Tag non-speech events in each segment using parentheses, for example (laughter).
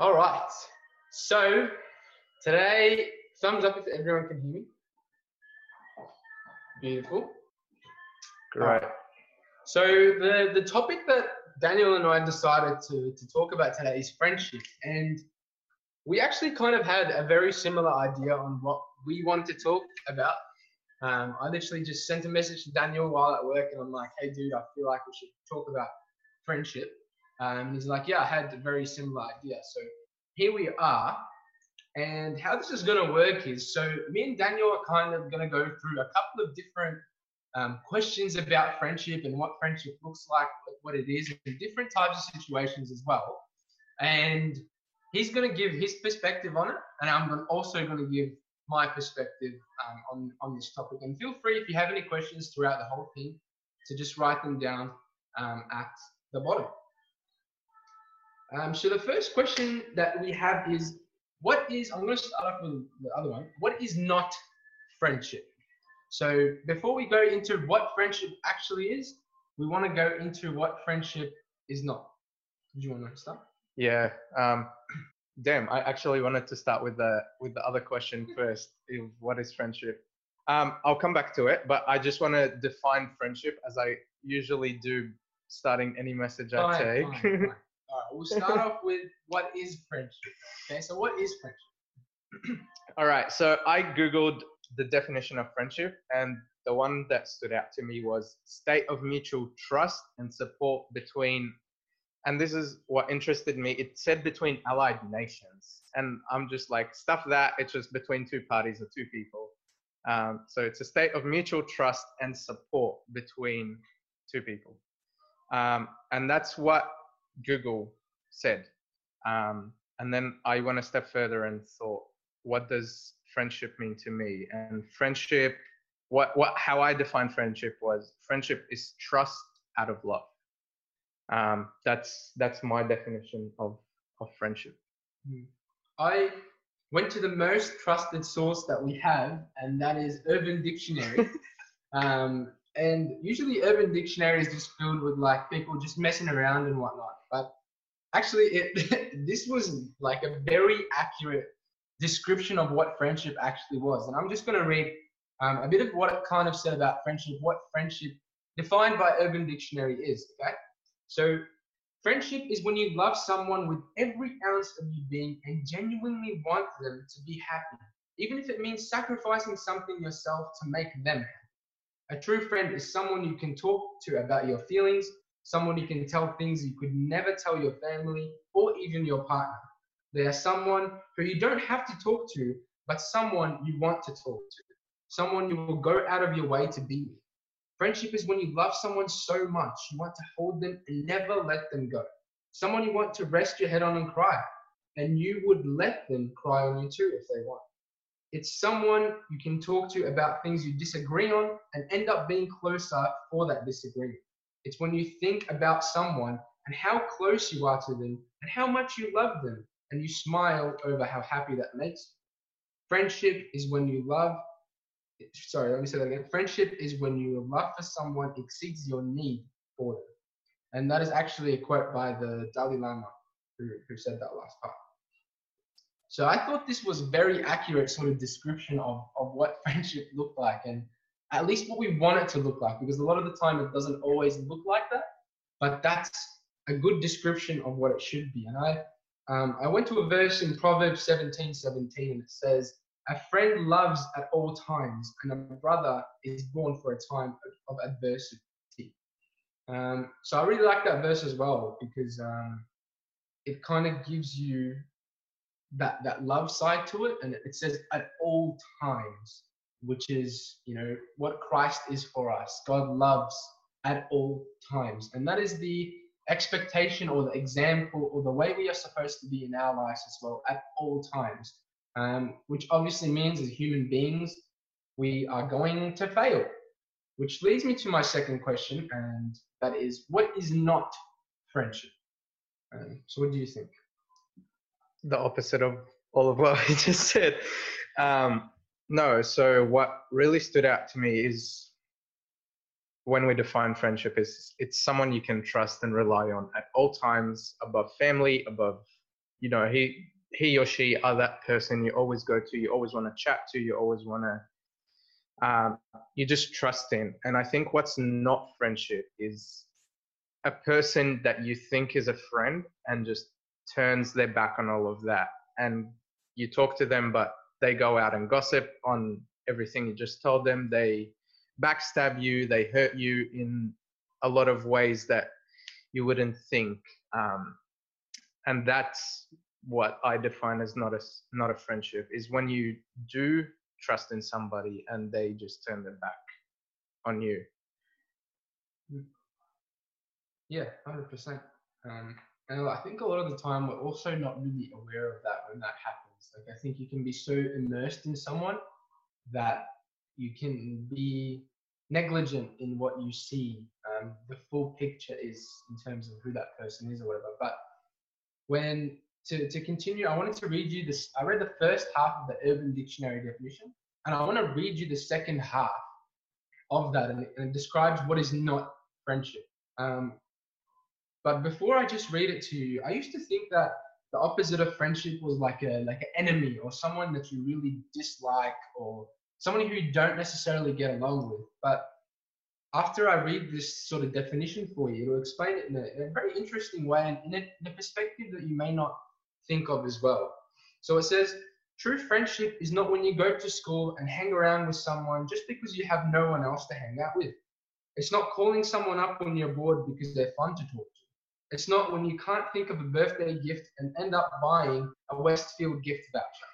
All right. So today, thumbs up if everyone can hear me. Beautiful. Great. So the the topic that Daniel and I decided to to talk about today is friendship, and we actually kind of had a very similar idea on what we want to talk about. Um, I literally just sent a message to Daniel while at work, and I'm like, "Hey, dude, I feel like we should talk about friendship." Um, he's like, "Yeah, I had a very similar idea." So here we are, and how this is going to work is so me and Daniel are kind of going to go through a couple of different um, questions about friendship and what friendship looks like, what it is, and different types of situations as well. And he's going to give his perspective on it, and I'm also going to give my perspective um, on, on this topic. And feel free if you have any questions throughout the whole thing to just write them down um, at the bottom. Um, so the first question that we have is, what is, I'm going to start off with the other one, what is not friendship? So before we go into what friendship actually is, we want to go into what friendship is not. Do you want to start? Yeah. Um, (clears throat) damn, I actually wanted to start with the with the other question (laughs) first. What is friendship? Um, I'll come back to it, but I just want to define friendship as I usually do, starting any message I Fine, take. fine, fine. (laughs) We'll start off with what is friendship. Okay, so what is friendship? (clears throat) All right, so I googled the definition of friendship, and the one that stood out to me was state of mutual trust and support between. And this is what interested me. It said between allied nations, and I'm just like stuff that it's just between two parties or two people. Um, so it's a state of mutual trust and support between two people, um, and that's what Google said. Um, and then I went a step further and thought, what does friendship mean to me? And friendship, what what how I define friendship was friendship is trust out of love. Um, that's that's my definition of of friendship. I went to the most trusted source that we have, and that is Urban Dictionary. (laughs) um, and usually, Urban Dictionary is just filled with like people just messing around and whatnot. But actually, it (laughs) this was like a very accurate description of what friendship actually was. And I'm just going to read um, a bit of what it kind of said about friendship, what friendship defined by Urban Dictionary is. Okay, so Friendship is when you love someone with every ounce of your being and genuinely want them to be happy, even if it means sacrificing something yourself to make them happy. A true friend is someone you can talk to about your feelings, someone you can tell things you could never tell your family or even your partner. They are someone who you don't have to talk to, but someone you want to talk to, someone you will go out of your way to be with. Friendship is when you love someone so much, you want to hold them and never let them go. Someone you want to rest your head on and cry, and you would let them cry on you too if they want. It's someone you can talk to about things you disagree on and end up being closer for that disagreement. It's when you think about someone and how close you are to them and how much you love them, and you smile over how happy that makes. Friendship is when you love sorry, let me say that again. Friendship is when your love for someone exceeds your need for them. And that is actually a quote by the Dalai Lama who, who said that last part. So I thought this was very accurate sort of description of, of what (laughs) friendship looked like and at least what we want it to look like because a lot of the time it doesn't always look like that, but that's a good description of what it should be. And I um, I went to a verse in Proverbs 17, 17 and it says, a friend loves at all times, and a brother is born for a time of, adversity. Um, so I really like that verse as well because um, it kind of gives you that that love side to it, and it says at all times, which is you know what Christ is for us. God loves at all times, and that is the expectation or the example or the way we are supposed to be in our lives as well at all times um, which obviously means as human beings, we are going to fail. Which leads me to my second question, and that is what is not friendship? Um, so, what do you think? The opposite of all of what (laughs) I just said. Um, no, so what really stood out to me is when we define friendship is it's someone you can trust and rely on at all times above family above you know he he or she are that person you always go to, you always want to chat to, you always want to, um, you just trust in. And I think what's not friendship is a person that you think is a friend and just turns their back on all of that. And you talk to them, but they go out and gossip on everything you just told them. They backstab you, they hurt you in a lot of ways that you wouldn't think. Um, and that's what I define as not a not a friendship is when you do trust in somebody and they just turn their back on you. Mm. Yeah, hundred percent. Um, and I think a lot of the time we're also not really aware of that when that happens. Like I think you can be so immersed in someone that you can be negligent in what you see. Um, the full picture is in terms of who that person is or whatever. But when to, to continue, I wanted to read you this. I read the first half of the Urban Dictionary definition, and I want to read you the second half of that, and it, and it describes what is not friendship. Um, but before I just read it to you, I used to think that the opposite of friendship was like a like an enemy or someone that you really dislike or someone who you don't necessarily get along with. But after I read this sort of definition for you, it'll explain it in a, in a very interesting way and in a, in a perspective that you may not think of as well. So it says, true friendship is not when you go to school and hang around with someone just because you have no one else to hang out with. It's not calling someone up when you're bored because they're fun to talk to. It's not when you can't think of a birthday gift and end up buying a Westfield gift voucher.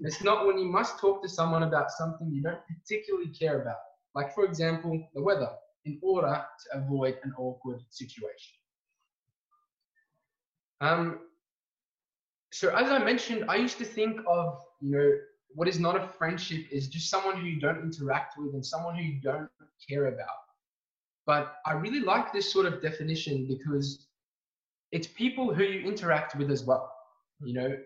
It's not when you must talk to someone about something you don't particularly care about, like, for example, the weather, in order to avoid an awkward situation. Um, so, as I mentioned, I used to think of, you know, what is not a friendship is just someone who you don't interact with and someone who you don't care about. But I really like this sort of definition because it's people who you interact with as well. You know,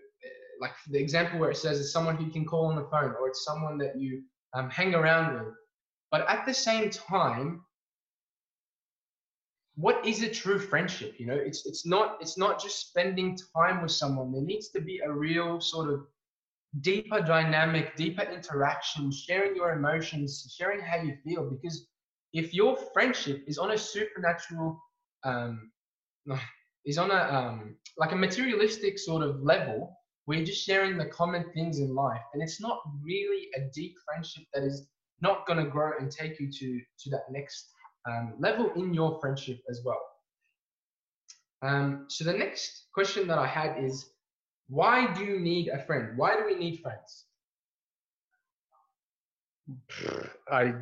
like the example where it says it's someone who can call on the phone or it's someone that you um, hang around with. But at the same time, what is a true friendship? You know, it's it's not it's not just spending time with someone. There needs to be a real sort of deeper dynamic, deeper interaction, sharing your emotions, sharing how you feel. Because if your friendship is on a supernatural um, (laughs) is on a um, like a materialistic sort of level we're just sharing the common things in life and it's not really a deep friendship that is not going to grow and take you to to that next um, level in your friendship as well. Um, so the next question that i had is why do you need a friend? Why do we need friends? I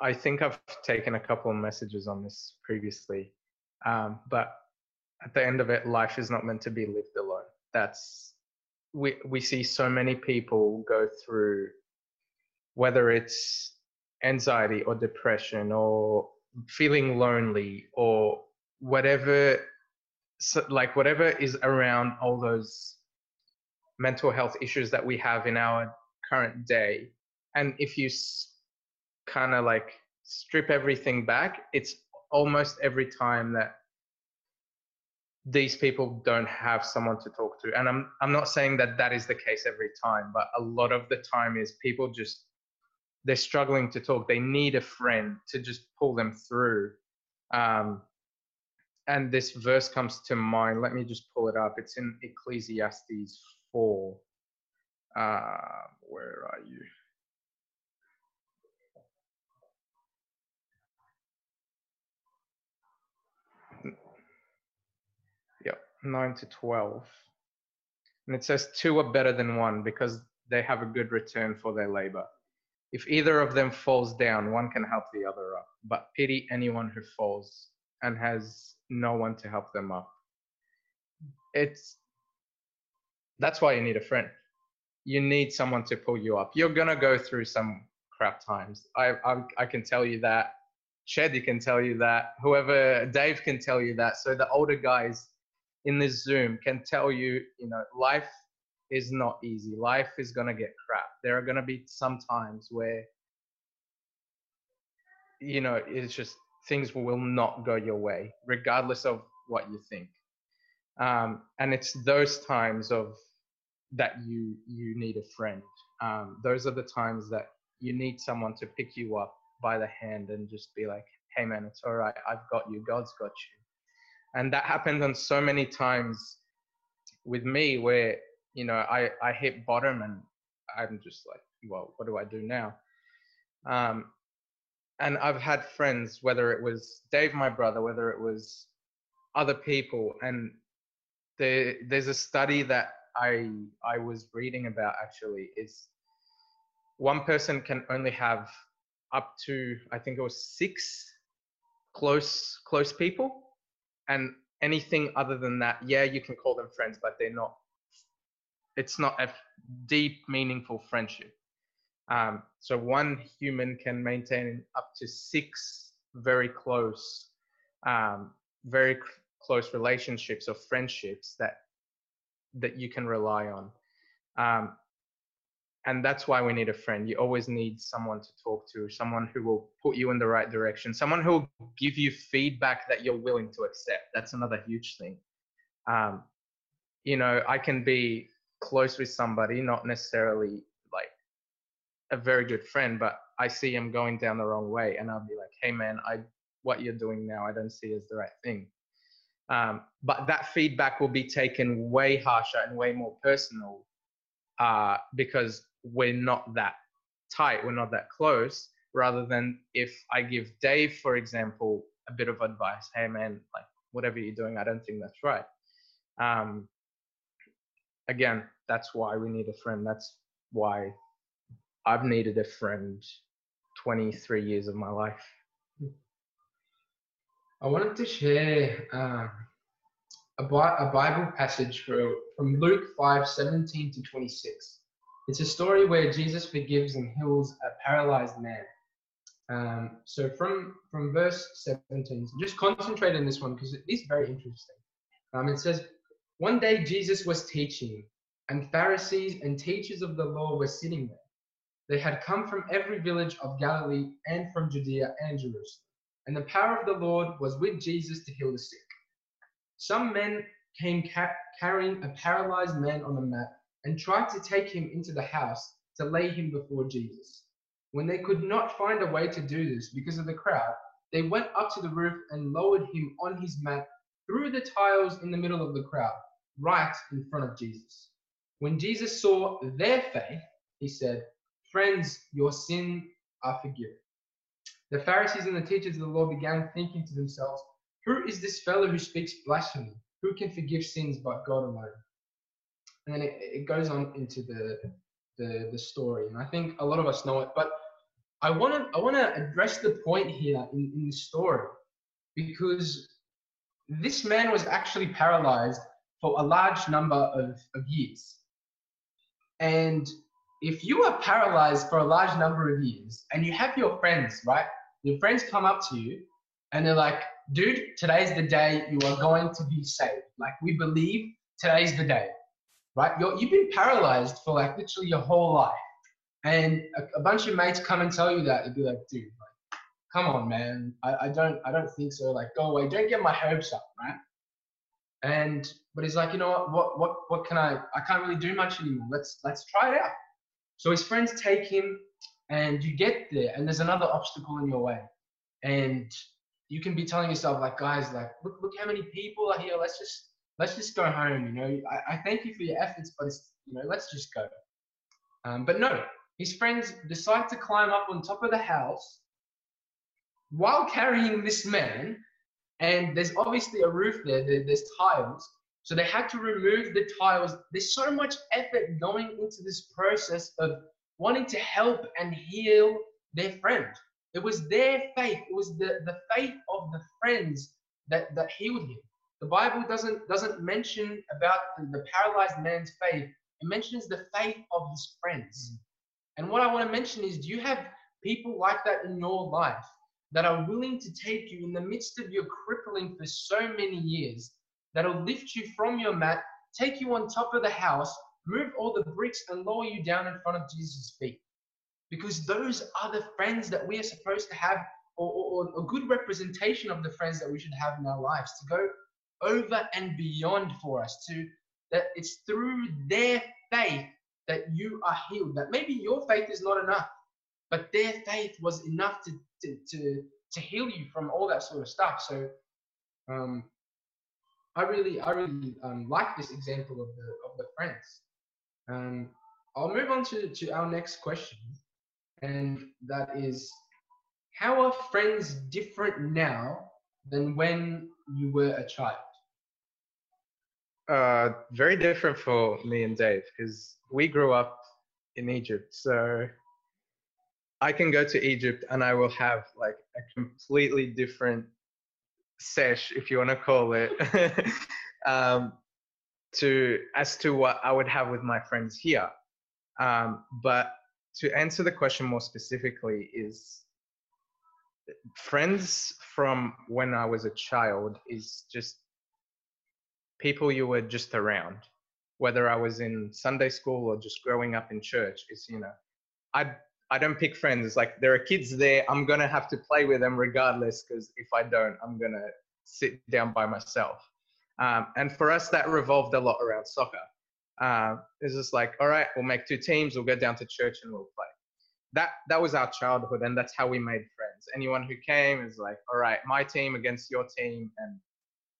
i think i've taken a couple of messages on this previously um, but at the end of it, life is not meant to be lived alone. That's we we see so many people go through whether it's anxiety or depression or feeling lonely or whatever like whatever is around all those mental health issues that we have in our current day and if you kind of like strip everything back it's almost every time that these people don't have someone to talk to. And i'm i'm not saying that that is the case every time but a lot of the time is people just they're struggling to talk. They need a friend to just pull them through. Um, and this verse comes to mind. Let me just pull it up. It's in ecclesiastes 4 uh, where are you 9 to 12. And it says, Two are better than one because they have a good return for their labor. If either of them falls down, one can help the other up. But pity anyone who falls and has no one to help them up. It's that's why you need a friend. You need someone to pull you up. You're gonna go through some crap times. I I, I can tell you that. Shady can tell you that. Whoever Dave can tell you that. So the older guys in this Zoom can tell you, you know, life is not easy. Life is going to get crap. There are going to be some times where, you know, it's just things will not go your way, regardless of what you think. Um, and it's those times of that you you need a friend. Um, those are the times that you need someone to pick you up by the hand and just be like, "Hey, man, it's all right. I've got you. God's got you." And that happened on so many times with me, where you know I I hit bottom and I'm just like, "Well, what do I do now?" Um, and I've had friends, whether it was Dave, my brother, whether it was other people, and there, there's a study that I I was reading about actually is one person can only have up to I think it was six close close people, and anything other than that, yeah, you can call them friends, but they're not. It's not a deep, meaningful friendship. Um, so one human can maintain up to six very close, um, very close relationships or friendships that that you can rely on. Um, and that's why we need a friend. You always need someone to talk to, someone who will put you in the right direction, someone who will give you feedback that you're willing to accept. That's another huge thing. Um, you know, I can be close with somebody, not necessarily like a very good friend, but I see him going down the wrong way, and I'll be like, "Hey, man, I what you're doing now, I don't see as the right thing." Um, but that feedback will be taken way harsher and way more personal uh, because we're not that tight, we're not that close. Rather than if I give Dave, for example, a bit of advice, hey man, like whatever you're doing, I don't think that's right. Um, again, that's why we need a friend. That's why I've needed a friend 23 years of my life. I wanted to share um, a, Bi- a Bible passage from Luke 5 17 to 26. It's a story where Jesus forgives and heals a paralyzed man. Um, so from from verse 17, so just concentrate on this one because it is very interesting. Um, it says, One day Jesus was teaching, and Pharisees and teachers of the law were sitting there. They had come from every village of Galilee and from Judea and Jerusalem, and the power of the Lord was with Jesus to heal the sick. Some men came ca- carrying a paralyzed man on a mat and tried to take him into the house to lay him before Jesus. When they could not find a way to do this because of the crowd, they went up to the roof and lowered him on his mat through the tiles in the middle of the crowd, right in front of Jesus. When Jesus saw their faith, he said, Friends, your sins are forgiven. The Pharisees and the teachers of the law began thinking to themselves, Who is this fellow who speaks blasphemy? Who can forgive sins but God alone? And then it, it goes on into the, the the story, and I think a lot of us know it. But I want to I want to address the point here in, in the story because this man was actually paralyzed for a large number of, of years. And if you are paralyzed for a large number of years and you have your friends, right? Your friends come up to you and they're like, dude, today's the day you are going to be saved. Like, we believe today's the day, right? You're, you've been paralyzed for like literally your whole life. And a, a bunch of mates come and tell you that. They'd be like, dude, like, come on, man. I, I don't I don't think so. Like, go away. Don't get my hopes up, right? And but he's like, you know what? What what what can I? I can't really do much anymore. Let's let's try it out. So his friends take him, and you get there, and there's another obstacle in your way, and you can be telling yourself like, guys, like, look look how many people are here. Let's just let's just go home. You know, I, I thank you for your efforts, but it's you know, let's just go. Um, but no, his friends decide to climb up on top of the house while carrying this man, and there's obviously a roof there, there there's tiles. So they had to remove the tiles. There's so much effort going into this process of wanting to help and heal their friend. It was their faith, it was the, the faith of the friends that, that healed him. The Bible doesn't doesn't mention about the, the paralyzed man's faith. It mentions the faith of his friends. And what I want to mention is do you have people like that in your life that are willing to take you in the midst of your crippling for so many years, that'll lift you from your mat, take you on top of the house, move all the bricks, and lower you down in front of Jesus' feet? Because those are the friends that we are supposed to have, or, a good representation of the friends that we should have in our lives to go over and beyond for us to that it's through their faith that you are healed. That maybe your faith is not enough, but their faith was enough to to to, to heal you from all that sort of stuff. So um I really I really um, like this example of the of the friends. Um I'll move on to, to our next question, and that is how are friends different now than when you were a child? Uh, very different for me and Dave because we grew up in Egypt. So I can go to Egypt and I will have like a completely different sesh, if you want to call it, (laughs) um, to as to what I would have with my friends here. Um, but to answer the question more specifically, is friends from when I was a child is just people you were just around, whether I was in Sunday school or just growing up in church. Is you know, I I don't pick friends. It's like there are kids there. I'm gonna have to play with them regardless, because if I don't, I'm gonna sit down by myself. Um, and for us, that revolved a lot around soccer. Uh, it's just like, all right, we'll make two teams. We'll go down to church and we'll play. That that was our childhood, and that's how we made friends. Anyone who came is like, all right, my team against your team, and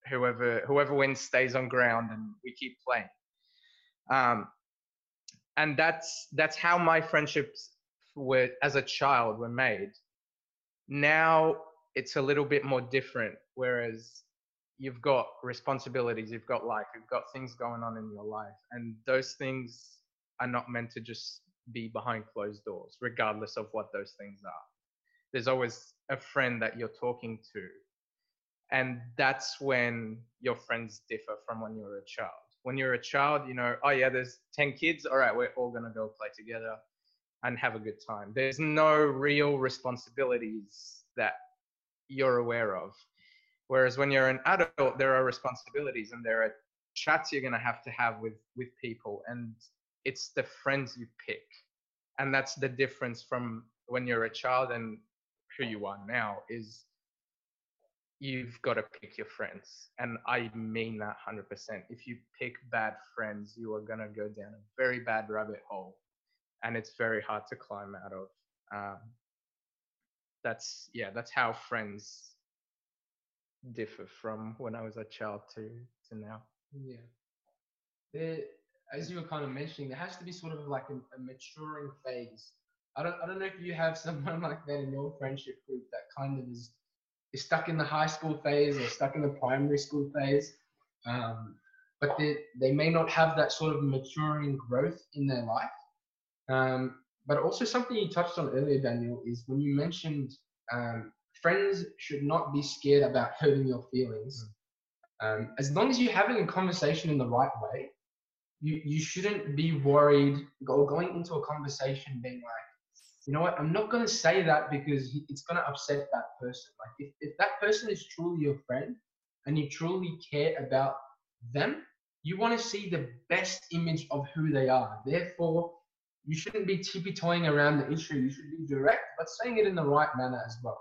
whoever whoever wins stays on ground, and we keep playing. Um, and that's that's how my friendships were as a child were made. Now it's a little bit more different. Whereas you've got responsibilities, you've got life, you've got things going on in your life, and those things are not meant to just be behind closed doors, regardless of what those things are. There's always a friend that you're talking to, and that's when your friends differ from when you're a child. When you're a child, you know, oh yeah, there's 10 kids, all right, we're all gonna go play together and have a good time. There's no real responsibilities that you're aware of. Whereas when you're an adult, there are responsibilities and there are chats you're going to have to have with with people, and it's the friends you pick, and that's the difference from when you're a child and who you are now is you've got to pick your friends. And i mean that 100% if you pick bad friends you are going to go down a very bad rabbit hole and it's very hard to climb out of. Um, that's yeah that's how friends differ from when I was a child to to now. Yeah. There, as you were kind of mentioning, there has to be sort of like a, a maturing phase. I don't, I don't know if you have (laughs) someone like that in your friendship group that kind of is, is stuck in the high school phase or stuck in the primary school phase, um, but they, they may not have that sort of maturing growth in their life. Um, but also something you touched on earlier, Daniel, is when you mentioned um, friends should not be scared about hurting your feelings. Hmm. Um, as long as you're having a conversation in the right way, you, you shouldn't be worried or going into a conversation being like, you know what, I'm not going to say that because it's going to upset that person. Like, if, if that person is truly your friend and you truly care about them, you want to see the best image of who they are. Therefore, you shouldn't be tippy toeing around the issue. You should be direct, but saying it in the right manner as well.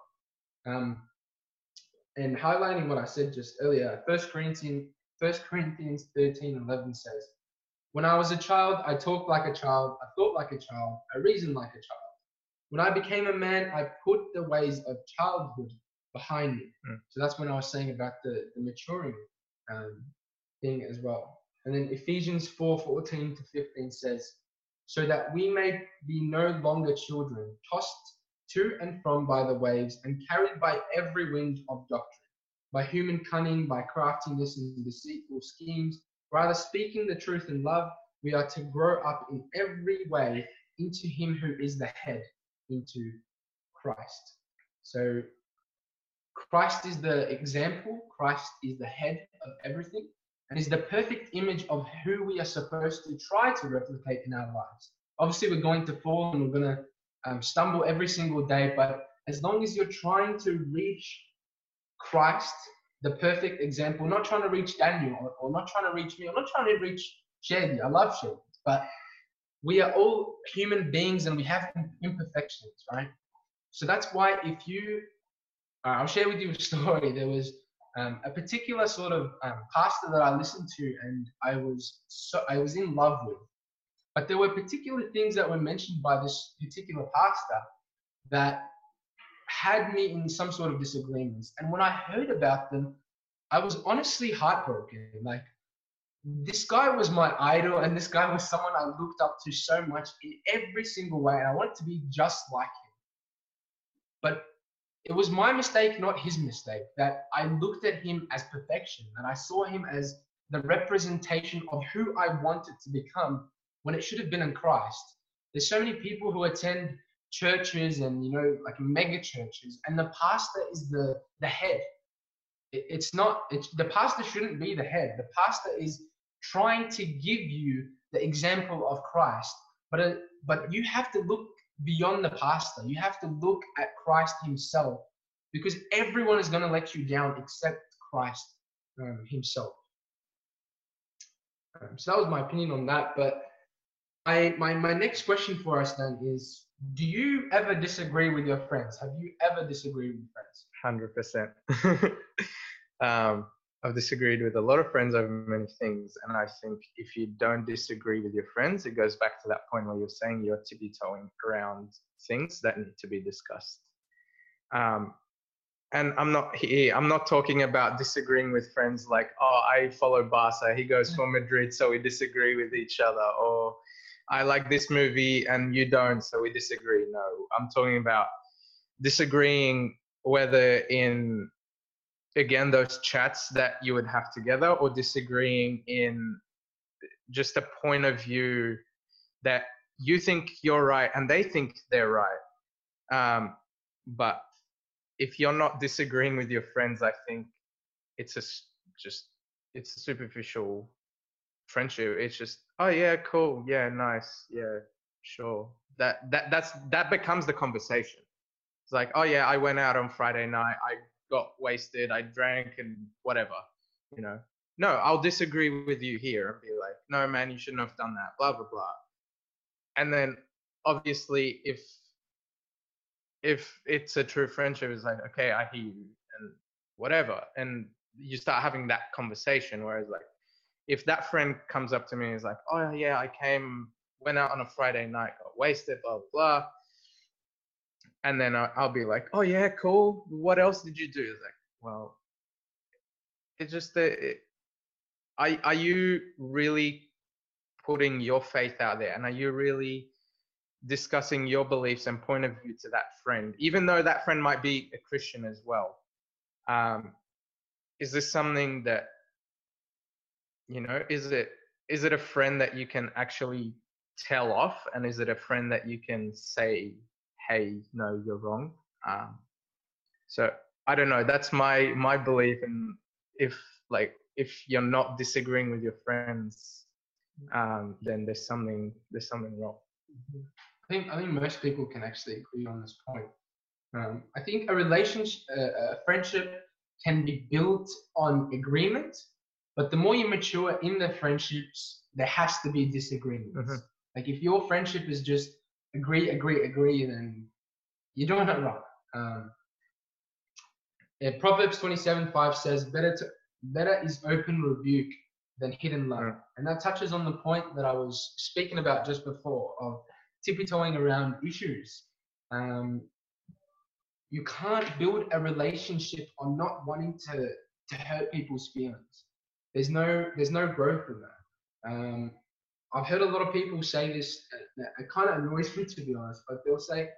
Um, and highlighting what I said just earlier, First Corinthians, First Corinthians 13, 11 says, When I was a child, I talked like a child, I thought like a child, I reasoned like a child. When I became a man, I put the ways of childhood behind me. Mm. So that's when I was saying about the, the maturing um, thing as well. And then Ephesians 4, 14 to 15 says, So that we may be no longer children, tossed to and from by the waves, and carried by every wind of doctrine, by human cunning, by craftiness and deceitful schemes. Rather, speaking the truth in love, we are to grow up in every way into Him who is the head, into Christ. So, Christ is the example, Christ is the head of everything, and is the perfect image of who we are supposed to try to replicate in our lives. Obviously, we're going to fall and we're going to um, stumble every single day, but as long as you're trying to reach Christ, the perfect example, not trying to reach Daniel or, or not trying to reach me, or not trying to reach Shady. I love Shady, but we are all human beings and we have imperfections, right? So that's why if you, uh, I'll share with you a (laughs) story. There was um, a particular sort of um, pastor that I listened to and I was so I was in love with. But there were particular things that were mentioned by this particular pastor that had me in some sort of disagreements. And when I heard about them, I was honestly heartbroken. Like this guy was my idol, and this guy was someone I looked up to so much in every single way, and I wanted to be just like him. But it was my mistake, not his mistake, that I looked at him as perfection, and I saw him as the representation of who I wanted to become when it should have been in Christ. There's so many people who attend churches and you know like mega churches, and the pastor is the the head. It, it's not. It's the pastor shouldn't be the head. The pastor is trying to give you the example of Christ, but uh, but you have to look beyond the pastor. You have to look at Christ Himself, because everyone is going to let you down except Christ um, Himself. Um, so that was my opinion on that. But I my my next question for us then is: Do you ever disagree with your friends? Have you ever disagreed with friends? Hundred percent. (laughs) Um, I've disagreed with a lot of friends over many things, and I think if you don't disagree with your friends, it goes back to that point where you're saying you're tippy toeing around things that need to be discussed. Um, and I'm not here. I'm not talking about disagreeing with friends like, oh, I follow Barca, he goes for (laughs) Madrid, so we disagree with each other, or I like this movie and you don't, so we disagree. No, I'm talking about disagreeing whether in again those chats that you would have together or disagreeing in just a point of view that you think you're right and they think they're right um, but if you're not disagreeing with your friends i think it's a just it's a superficial friendship it's just oh yeah cool yeah nice yeah sure that that that's that becomes the conversation it's like oh yeah i went out on friday night i got wasted, I drank and whatever, you know. No, I'll disagree with you here and be like, no, man, you shouldn't have done that, blah, blah, blah. And then obviously, if if it's a true friendship, it's like, okay, I hear you and whatever. And you start having that conversation. Whereas, like, if that friend comes up to me and is like, oh, yeah, I came, went out on a Friday night, got wasted, blah, blah, blah and then I'll, be like, "Oh yeah, cool. What else did you do?" It's like, well, it's just that. It, are are you really putting your faith out there, and are you really discussing your beliefs and point of view to that friend, even though that friend might be a Christian as well? Um, is this something that you know? Is it is it a friend that you can actually tell off, and is it a friend that you can say hey, no, you're wrong. Um, so I don't know. That's my my belief, and if like if you're not disagreeing with your friends, um, then there's something there's something wrong. Mm-hmm. I think I think most people can actually agree on this point. Um, I think a relationship, uh, a friendship, can be built on agreement, but the more you mature in the friendships, there has to be disagreements. Mm-hmm. Like if your friendship is just agree, agree, agree, then you're doing it wrong. Um, yeah, Proverbs 27 5 says, better, to, better is open rebuke than hidden love. Mm. And that touches on the point that I was speaking about just before of tiptoeing around issues. Um, you can't build a relationship on not wanting to, to hurt people's feelings. There's no there's no growth in that. Um, I've heard a lot of people say this. It kind of annoys (laughs) me to be honest, but they'll say,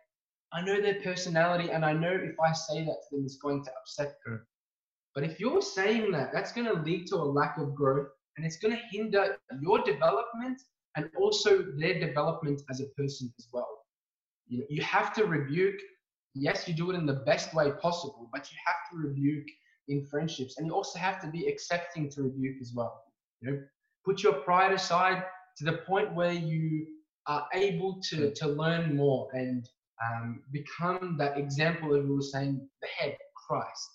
"I know their personality, and I know if I say that to them, it's going to upset them." But if you're saying that, that's going to lead to a lack of growth, and it's going to hinder your development and also their development as a person as well. You, you have to rebuke. Yes, you do it in the best way possible, but you have to rebuke in friendships, and you also have to be accepting to rebuke as well. You know, put your pride aside to the point where you are able to, to learn more and um, become that example that we were saying, the head, Christ.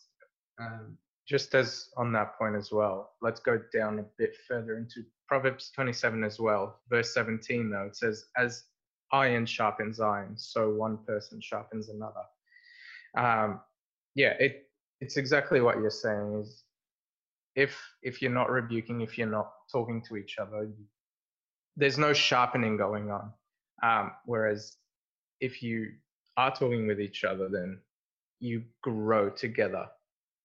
Um, Just as on that point as well, let's go down a bit further into Proverbs 27 as well, verse 17 though, it says, As iron sharpens iron, so one person sharpens another. Um, yeah, it it's exactly what you're saying. Is if if you're not rebuking, if you're not talking to each other, there's no sharpening going on. Um, whereas if you are talking with each other, then you grow together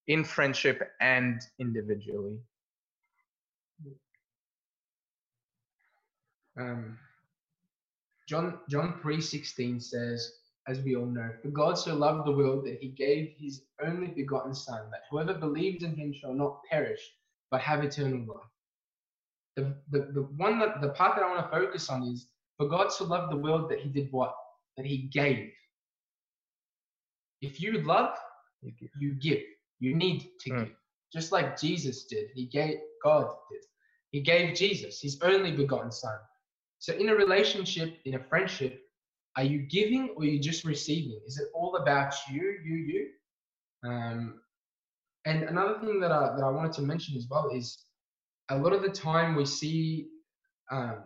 in friendship and individually. Um, John John three sixteen says, as we all know, for God so loved the world that he gave his only begotten Son, that whoever believes in him shall not perish, but have eternal life. The, the, the one that the part that I want to focus on is for God so loved the world that he did what? That he gave. If you love, You give. you give. You need to Mm. give. Just like Jesus did. He gave God did. He gave Jesus, his only begotten son. So in a relationship, in a friendship, are you giving or are you just receiving? Is it all about you, you, you? Um, and another thing that I, that I wanted to mention as well is a lot of the time we see um,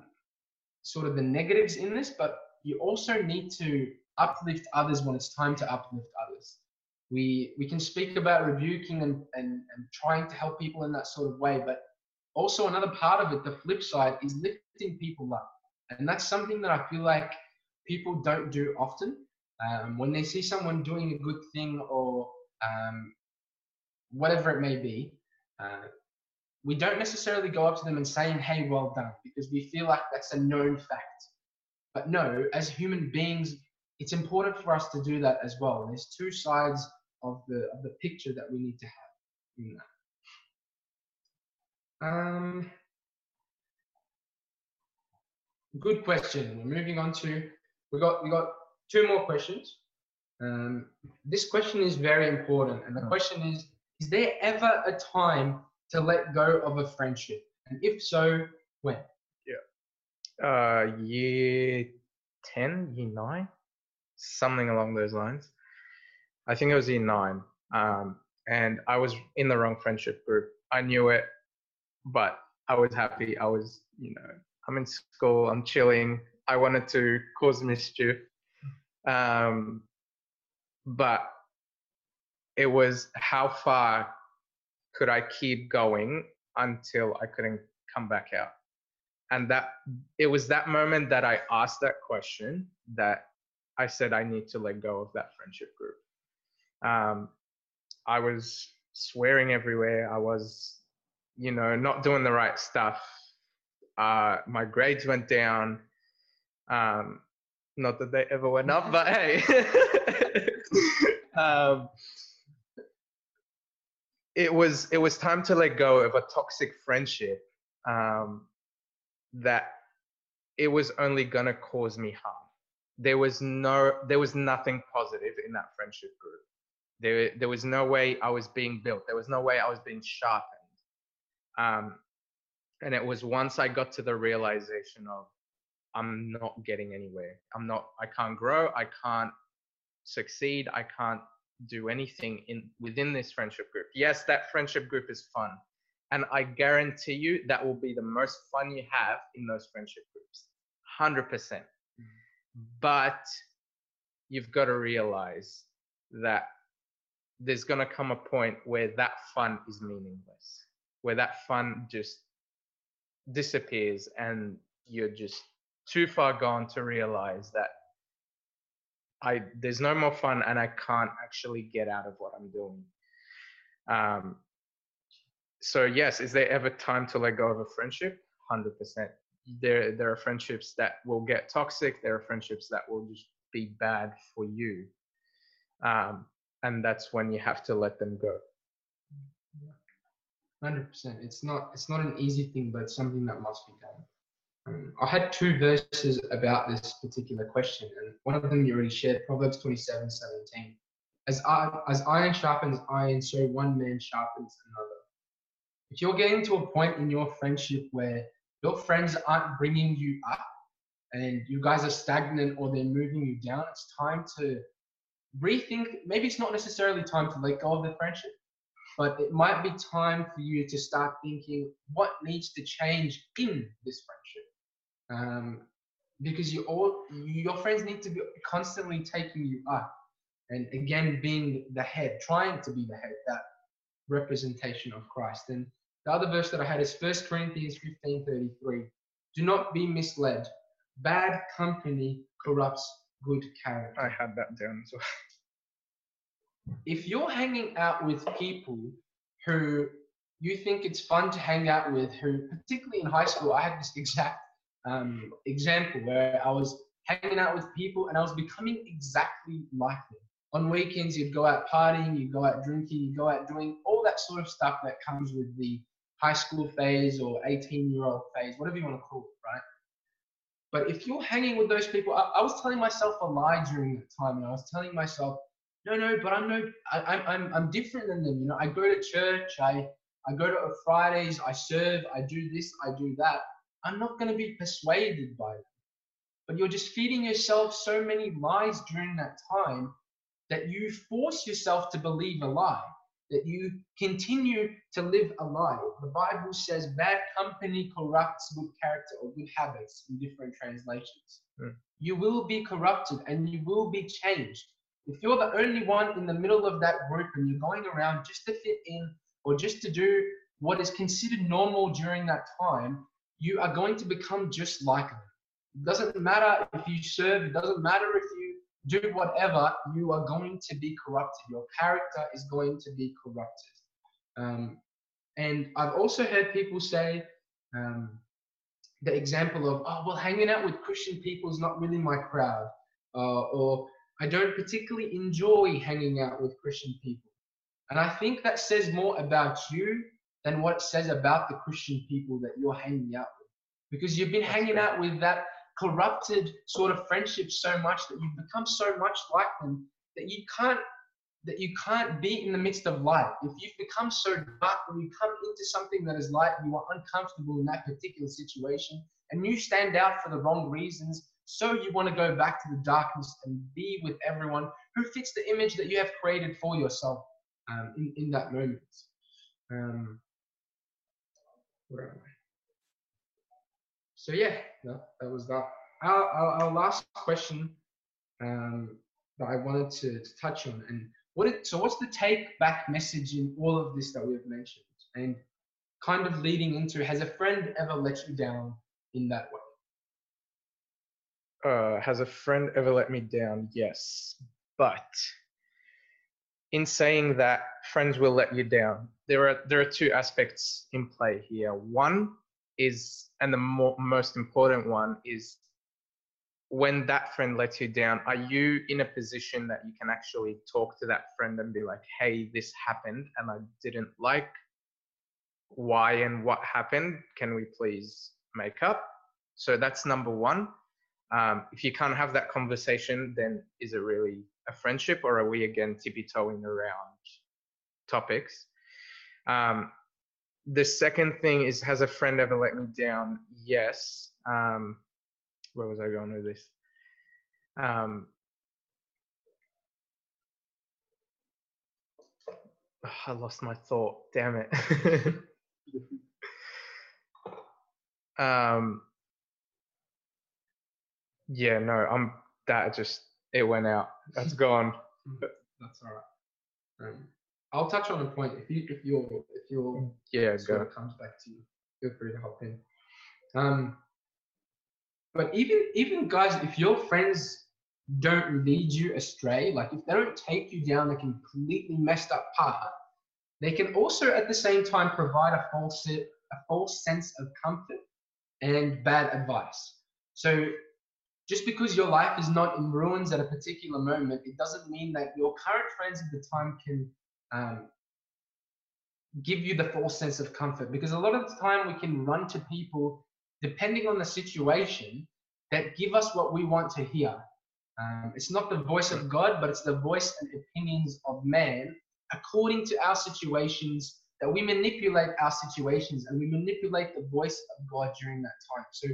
sort of the negatives in this, but you also need to uplift others when it's time to uplift others. We, we can speak about rebuking and, and, and trying to help people in that sort of way, but also another part of it, the flip side, is lifting people up. And that's something that I feel like people don't do often. Um, when they see someone doing a good thing or um, whatever it may be, uh, we don't necessarily go up to them and saying, hey, well done, because we feel like that's a known fact. But no, as human beings, it's important for us to do that as well. There's two sides of the of the picture that we need to have in that. Um, good question. We're moving on to we got we got two more questions. Um, this question is very important, and the question is: Is there ever a time to let go of a friendship? And if so, when? uh, year 10, year 9, something along those lines. I think it was year 9. Um, and I was in the wrong friendship group. I knew it, but I was happy. I was, you know, I'm in school, I'm chilling. I wanted to cause mischief. Um, but it was how far could I keep going until I couldn't come back out? and that it was that moment that i asked that question that i said i need to let go of that friendship group um, i was swearing everywhere i was you know not doing the right stuff uh, my grades went down um, not that they ever went up but hey (laughs) um, it was it was time to let go of a toxic friendship um, that it was only gonna cause me harm. There was no, there was nothing positive in that friendship group. There, there was no way I was being built. There was no way I was being sharpened. Um, and it was once I got to the realization of I'm not getting anywhere. I'm not. I can't grow. I can't succeed. I can't do anything in within this friendship group. Yes, that friendship group is fun. And I guarantee you that will be the most fun you have in those friendship groups. 100%. But you've got to realize that there's going to come a point where that fun is meaningless, where that fun just disappears and you're just too far gone to realize that I there's no more fun and I can't actually get out of what I'm doing. Um, so yes, is there ever time to let go of a friendship? Hundred percent. There, there are friendships that will get toxic. There are friendships that will just be bad for you, um, and that's when you have to let them go. Hundred percent. It's not. It's not an easy thing, but something that must be done. Um, I had two verses about this particular question, and one of them you already shared, Proverbs 27, 17. As, I, as iron sharpens iron, so one man sharpens another. If you're getting to a point in your friendship where your friends aren't bringing you up and you guys are stagnant or they're moving you down, it's time to rethink. Maybe it's not necessarily time to let go of the friendship, but it might be time for you to start thinking what needs to change in this friendship. Um, because you all your friends need to be constantly taking you up and again being the head trying to be the head that representation of christ and the other verse that I had is 1 Corinthians 15 33. Do not be misled. Bad company corrupts good character. I had that down as well. If you're hanging out with people who you think it's fun to hang out with, who, particularly in high school, I had this exact um, example where I was hanging out with people and I was becoming exactly like them. On weekends, you'd go out partying, you'd go out drinking, you'd go out doing all that sort of stuff that comes with the high school phase or 18 year old phase, whatever you want to call it, right? But if you're hanging with those people, I, I, was telling myself a lie during that time, and I was telling myself, no, no, but I'm no, I, I'm, I'm, I'm different than them. You know, I go to church, I, I go to Fridays, I serve, I do this, I do that. I'm not going to be persuaded by them. But you're just feeding yourself so many lies during that time that you force yourself to believe a lie that you continue to live a lie. The Bible says bad company corrupts good character or good habits in different translations. Mm. You will be corrupted and you will be changed. If you're the only one in the middle of that group and you're going around just to fit in or just to do what is considered normal during that time, you are going to become just like them. It doesn't matter if you serve, it doesn't matter if you do whatever, you are going to be corrupted. Your character is going to be corrupted. Um, and I've also heard people say um, the example of, oh, well, hanging out with Christian people is not really my crowd. Uh, or I don't particularly enjoy hanging out with Christian people. And I think that says more about you than what it says about the Christian people that you're hanging out with. Because you've been hanging out with that corrupted sort of friendship so much that you've become so much like them that you can't that you can't be in the midst of light. If you've become so dark, when you come into something that is light, you are uncomfortable in that particular situation, and you stand out for the wrong reasons. So you want to go back to the darkness and be with everyone who fits the image that you have created for yourself um, in, in that moment. Um, So yeah, no, that was that. Our, our, our last question um, that I wanted to, to touch on, and what it, so what's the take back message in all of this that we've mentioned, and kind of leading into has a friend ever let you down in that way? Uh, has a friend ever let me down? Yes, but in saying that friends will let you down, there are there are two aspects in play here. One is, and the more, most important one is when that friend lets you down, are you in a position that you can actually talk to that friend and be like, hey, this happened and I didn't like why and what happened? Can we please make up? So that's number one. Um, if you can't have that conversation, then is it really a friendship or are we again tippy toeing around topics? Um, the second thing is has a friend ever let me down? Yes. Um where was i going with this? Um i lost my thought. Damn it. (laughs) Um yeah no i'm that just it went out that's gone (laughs) that's all right um, I'll touch on a point if you if your if your yeah go. comes back to you. Feel free to hop in. Um, but even even guys, if your friends don't lead you astray, like if they don't take you down a completely messed up path, they can also at the same time provide a false a false sense of comfort and bad advice. So just because your life is not in ruins at a particular moment, it doesn't mean that your current friends at the time can um, give you the false sense of comfort. Because a lot of the time we can run to people depending on the situation that give us what we want to hear. Um, it's not the voice of god but it's the voice and opinions of man according to our situations that we manipulate our situations and we manipulate the voice of god during that time. So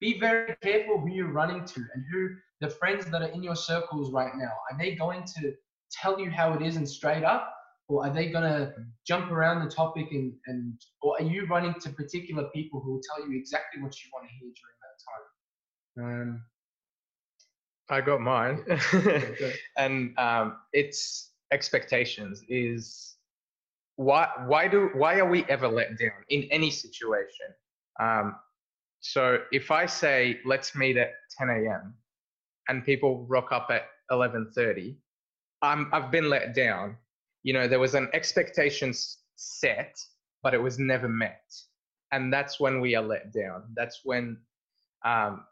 be very careful who you're running to and who the friends that are in your circles right now. Are they going to tell you how it is and straight up or are they going to jump around the topic and, and or are you running to particular people who will tell you exactly what you want to hear during that time? Um, i got mine. (laughs) And um, it's expectations is why why do why are we ever let down in any situation? Um, so if I say let's meet at 10 a.m. and people rock up at 11:30, I'm I've been let down. You know, there was an expectation set, but it was never met, and that's when we are let down. That's when um,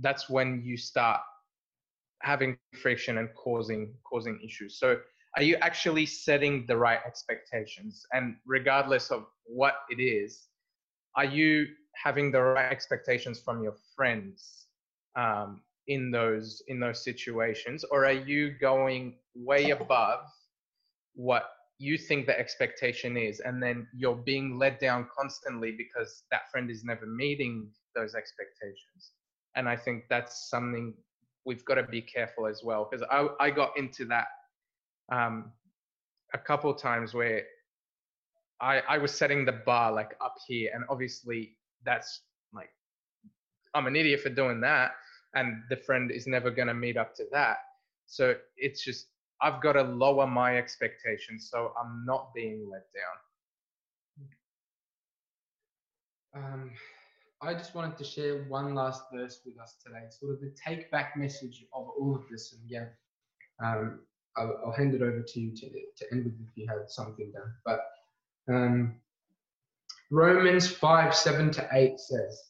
that's when you start having friction and causing causing issues. So are you actually setting the right expectations? And regardless of what it is, are you having the right expectations from your friends um, in those in those situations, or are you going way above what you think the expectation is, and then you're being let down constantly because that friend is never meeting those expectations? And I think that's something we've got to be careful as well because I, I got into that um, a couple times where I, I was setting the bar like up here and obviously that's like I'm an idiot for doing that and the friend is never going to meet up to that so it's just I've got to lower my expectations so I'm not being let down. Um, I just wanted to share one last verse with us today, sort of the take back message of all of this. And yeah, um, I'll, I'll, hand it over to you to, to end with if you have something done. But um, Romans 5 7 to 8 says,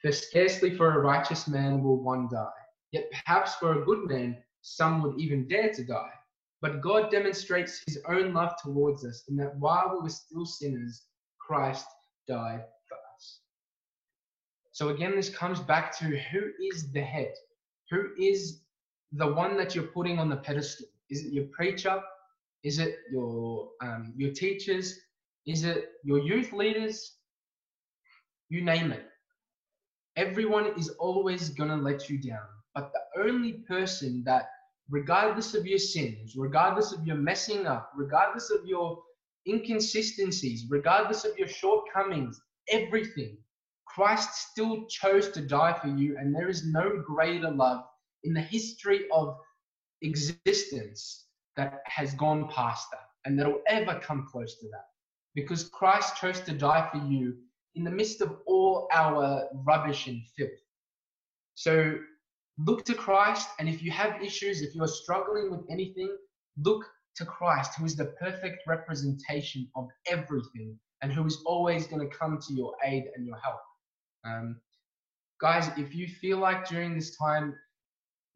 For scarcely for a righteous man will one die, yet perhaps for a good man some would even dare to die. But God demonstrates his own love towards us in that while we were still sinners, Christ died for us. So again, this comes back to who is the head? Who is the one that you're putting on the pedestal? Is it your preacher? Is it your um, your teachers? Is it your youth leaders? You name it. Everyone is always gonna let you down. But the only person that regardless of your sins, regardless of your messing up, regardless of your inconsistencies, regardless of your shortcomings, everything, Christ still chose to die for you, and there is no greater love in the history of existence that has gone past that and that will ever come close to that. Because Christ chose to die for you in the midst of all our rubbish and filth. So Look to Christ, and if you have issues, if you are struggling with anything, look to Christ, who is the perfect representation of everything and who is always going to come to your aid and your help. Um, guys, if you feel like during this time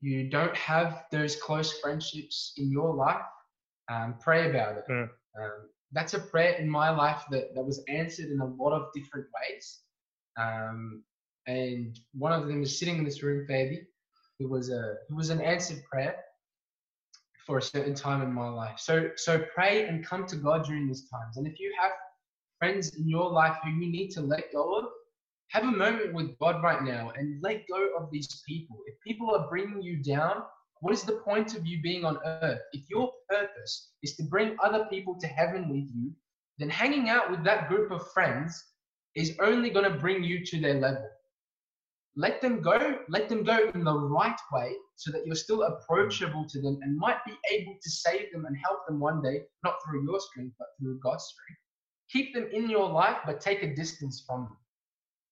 you don't have those close friendships in your life, um, pray about it. Mm. Um, that's a prayer in my life that, that was answered in a lot of different ways. Um, and one of them is sitting in this room, baby. It was a it was an answered prayer for a certain time in my life. So so pray and come to God during these times. And if you have friends in your life who you need to let go of, have a moment with God right now and let go of these people. If people are bringing you down, what is the point of you being on earth? If your purpose is to bring other people to heaven with you, then hanging out with that group of friends is only going to bring you to their level. Let them go let them go in the right way so that you're still approachable to them and might be able to save them and help them one day not through your strength but through god's strength. Keep them in your life but take a distance from them.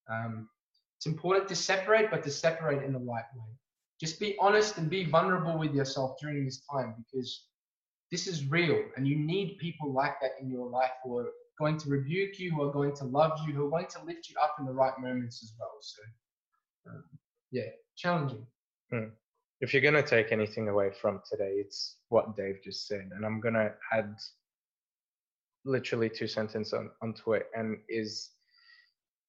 Um, it's important to separate but to separate in the right way just be honest and be vulnerable with yourself during this time because this is real and you need people like that in your life who are going to rebuke you who are going to love you who are going to lift you up in the right moments as well so um, yeah, challenging. Hmm. If you're going to take anything away from today, it's what Dave just said. And I'm going to add literally two sentences on, onto it. And is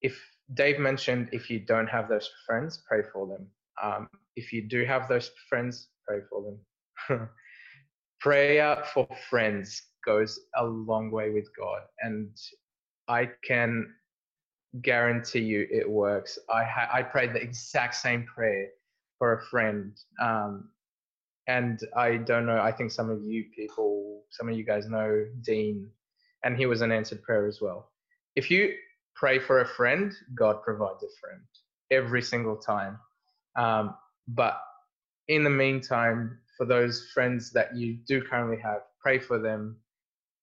if Dave mentioned if you don't have those friends, pray for them. Um, if you do have those friends, pray for them. (laughs) Prayer for friends goes a long way with God. And I can guarantee you it works. I ha- I prayed the exact same prayer for a friend, um, and I don't know. I think some of you people, some of you guys know Dean, and he was an answered prayer as well. If you pray for a friend, God provides a friend every single time. Um, but in the meantime, for those friends that you do currently have, pray for them.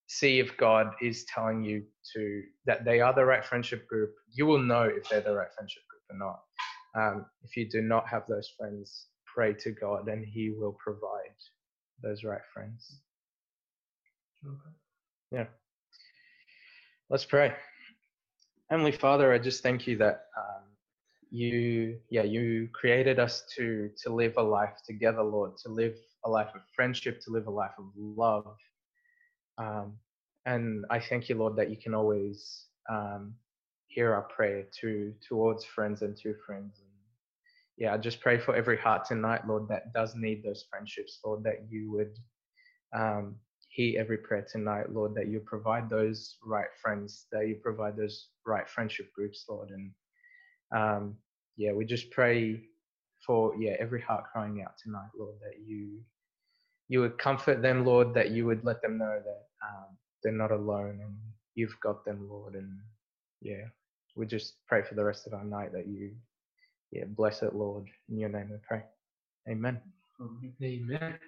see if God is telling you to that they are the right friendship group. You will know if they're the right friendship group or not. Um, if you do not have those friends, pray to God and He will provide those right friends. Yeah. Let's pray. Heavenly Father, I just thank you that um, you, yeah, you created us to to live a life together, Lord, to live a life of friendship, to live a life of love. Um, and I thank you, Lord, that you can always um, hear our prayer to towards friends and to friends. And yeah, I just pray for every heart tonight, Lord, that does need those friendships, Lord, that you would um, hear every prayer tonight, Lord, that you provide those right friends, that you provide those right friendship groups, Lord. And um, yeah, we just pray for yeah every heart crying out tonight, Lord, that you you would comfort them, Lord, that you would let them know that um, they're not alone and you've got them, Lord. And yeah, we just pray for the rest of our night that you yeah bless it, Lord. In your name we pray. Amen. Amen.